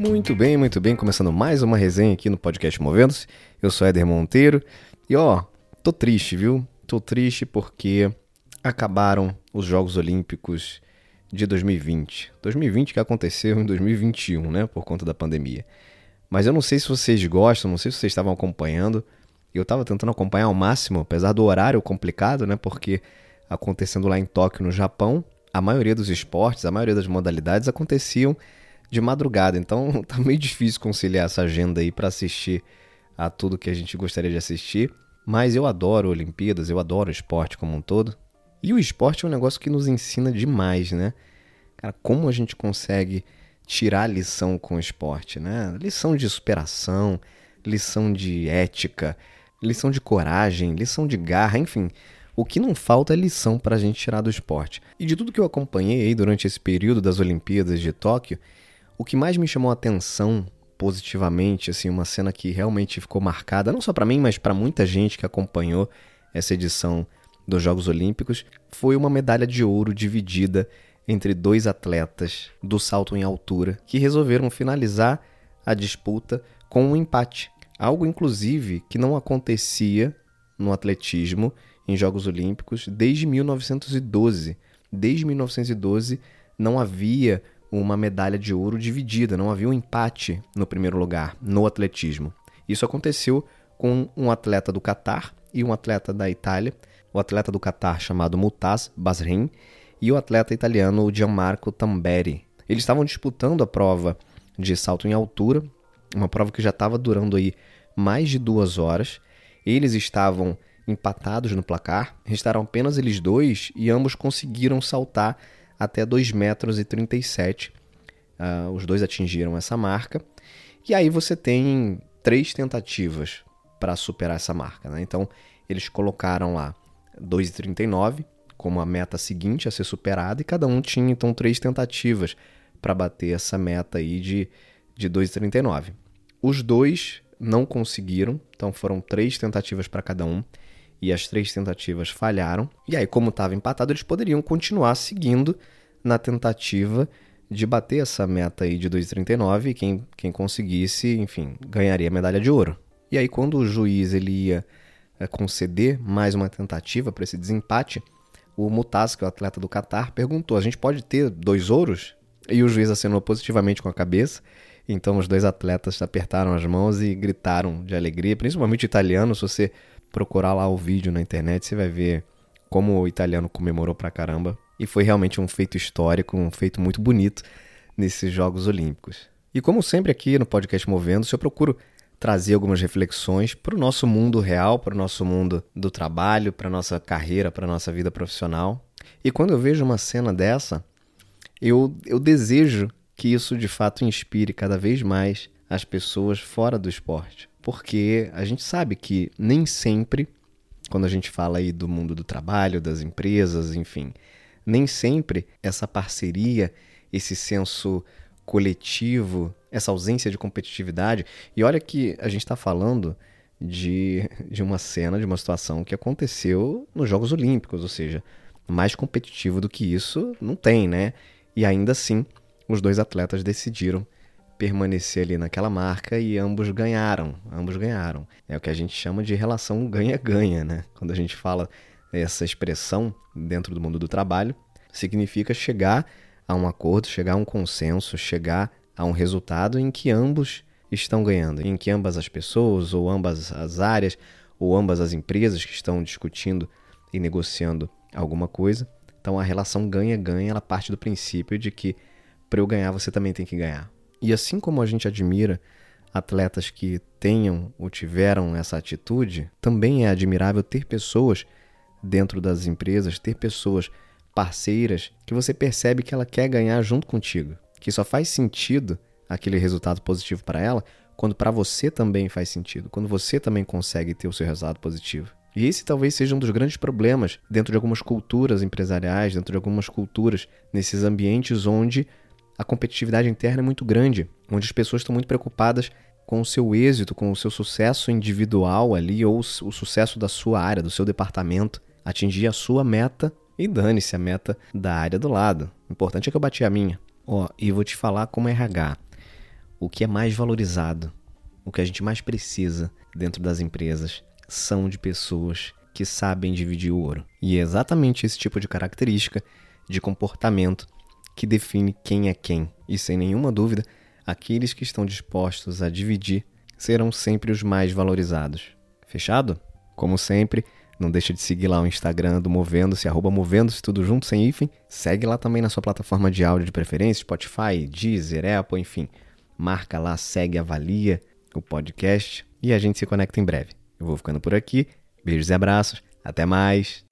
Muito bem, muito bem. Começando mais uma resenha aqui no podcast Movendo-se. Eu sou Éder Monteiro. E ó, tô triste, viu? Tô triste porque acabaram os Jogos Olímpicos de 2020. 2020 que aconteceu em 2021, né? Por conta da pandemia. Mas eu não sei se vocês gostam, não sei se vocês estavam acompanhando. Eu tava tentando acompanhar ao máximo, apesar do horário complicado, né? Porque acontecendo lá em Tóquio, no Japão, a maioria dos esportes, a maioria das modalidades aconteciam de madrugada. Então tá meio difícil conciliar essa agenda aí para assistir a tudo que a gente gostaria de assistir. Mas eu adoro Olimpíadas, eu adoro esporte como um todo. E o esporte é um negócio que nos ensina demais, né? Cara, como a gente consegue tirar lição com o esporte, né? Lição de superação, lição de ética, lição de coragem, lição de garra, enfim. O que não falta é lição para a gente tirar do esporte. E de tudo que eu acompanhei aí durante esse período das Olimpíadas de Tóquio, o que mais me chamou a atenção positivamente, assim, uma cena que realmente ficou marcada, não só para mim, mas para muita gente que acompanhou essa edição dos Jogos Olímpicos, foi uma medalha de ouro dividida entre dois atletas do salto em altura que resolveram finalizar a disputa com um empate. Algo, inclusive, que não acontecia no atletismo em Jogos Olímpicos desde 1912. Desde 1912 não havia uma medalha de ouro dividida, não havia um empate no primeiro lugar no atletismo. Isso aconteceu com um atleta do Catar e um atleta da Itália, o atleta do Catar chamado Mutaz Basrin e o atleta italiano Gianmarco Tamberi. Eles estavam disputando a prova de salto em altura, uma prova que já estava durando aí mais de duas horas. Eles estavam empatados no placar, restaram apenas eles dois e ambos conseguiram saltar até 2,37 metros. E 37. Uh, os dois atingiram essa marca. E aí você tem três tentativas para superar essa marca. Né? Então, eles colocaram lá 2,39 como a meta seguinte a ser superada, e cada um tinha então três tentativas para bater essa meta aí de, de 2,39. Os dois não conseguiram, então foram três tentativas para cada um e as três tentativas falharam. E aí, como estava empatado, eles poderiam continuar seguindo na tentativa de bater essa meta aí de 2,39 e quem, quem conseguisse, enfim, ganharia a medalha de ouro. E aí, quando o juiz ele ia é, conceder mais uma tentativa para esse desempate, o Mutaz, que é o atleta do Qatar, perguntou: a gente pode ter dois ouros? E o juiz acenou positivamente com a cabeça. Então os dois atletas apertaram as mãos e gritaram de alegria, principalmente o italiano. Se você procurar lá o vídeo na internet, você vai ver como o italiano comemorou pra caramba. E foi realmente um feito histórico, um feito muito bonito nesses Jogos Olímpicos. E como sempre aqui no podcast Movendo-se, eu procuro trazer algumas reflexões para o nosso mundo real, para o nosso mundo do trabalho, para nossa carreira, para nossa vida profissional. E quando eu vejo uma cena dessa, eu, eu desejo que isso de fato inspire cada vez mais as pessoas fora do esporte porque a gente sabe que nem sempre, quando a gente fala aí do mundo do trabalho, das empresas, enfim, nem sempre essa parceria, esse senso coletivo, essa ausência de competitividade. E olha que a gente está falando de, de uma cena, de uma situação que aconteceu nos Jogos Olímpicos, ou seja, mais competitivo do que isso não tem, né? E ainda assim, os dois atletas decidiram permanecer ali naquela marca e ambos ganharam, ambos ganharam. É o que a gente chama de relação ganha-ganha, né? Quando a gente fala essa expressão dentro do mundo do trabalho, significa chegar a um acordo, chegar a um consenso, chegar a um resultado em que ambos estão ganhando, em que ambas as pessoas ou ambas as áreas ou ambas as empresas que estão discutindo e negociando alguma coisa. Então a relação ganha-ganha, ela parte do princípio de que para eu ganhar você também tem que ganhar. E assim como a gente admira atletas que tenham ou tiveram essa atitude, também é admirável ter pessoas dentro das empresas, ter pessoas parceiras que você percebe que ela quer ganhar junto contigo, que só faz sentido aquele resultado positivo para ela quando para você também faz sentido, quando você também consegue ter o seu resultado positivo. E esse talvez seja um dos grandes problemas dentro de algumas culturas empresariais, dentro de algumas culturas, nesses ambientes onde a competitividade interna é muito grande, onde as pessoas estão muito preocupadas com o seu êxito, com o seu sucesso individual ali, ou o sucesso da sua área, do seu departamento, atingir a sua meta e dane-se a meta da área do lado. O importante é que eu bati a minha. Ó, e vou te falar como RH. o que é mais valorizado, o que a gente mais precisa dentro das empresas são de pessoas que sabem dividir o ouro. E é exatamente esse tipo de característica de comportamento que define quem é quem. E sem nenhuma dúvida, aqueles que estão dispostos a dividir serão sempre os mais valorizados. Fechado? Como sempre, não deixa de seguir lá o Instagram do Movendo-se, arroba Movendo-se, tudo junto, sem hífen. Segue lá também na sua plataforma de áudio de preferência, Spotify, Deezer, Apple, enfim. Marca lá, segue, avalia o podcast e a gente se conecta em breve. Eu vou ficando por aqui. Beijos e abraços. Até mais.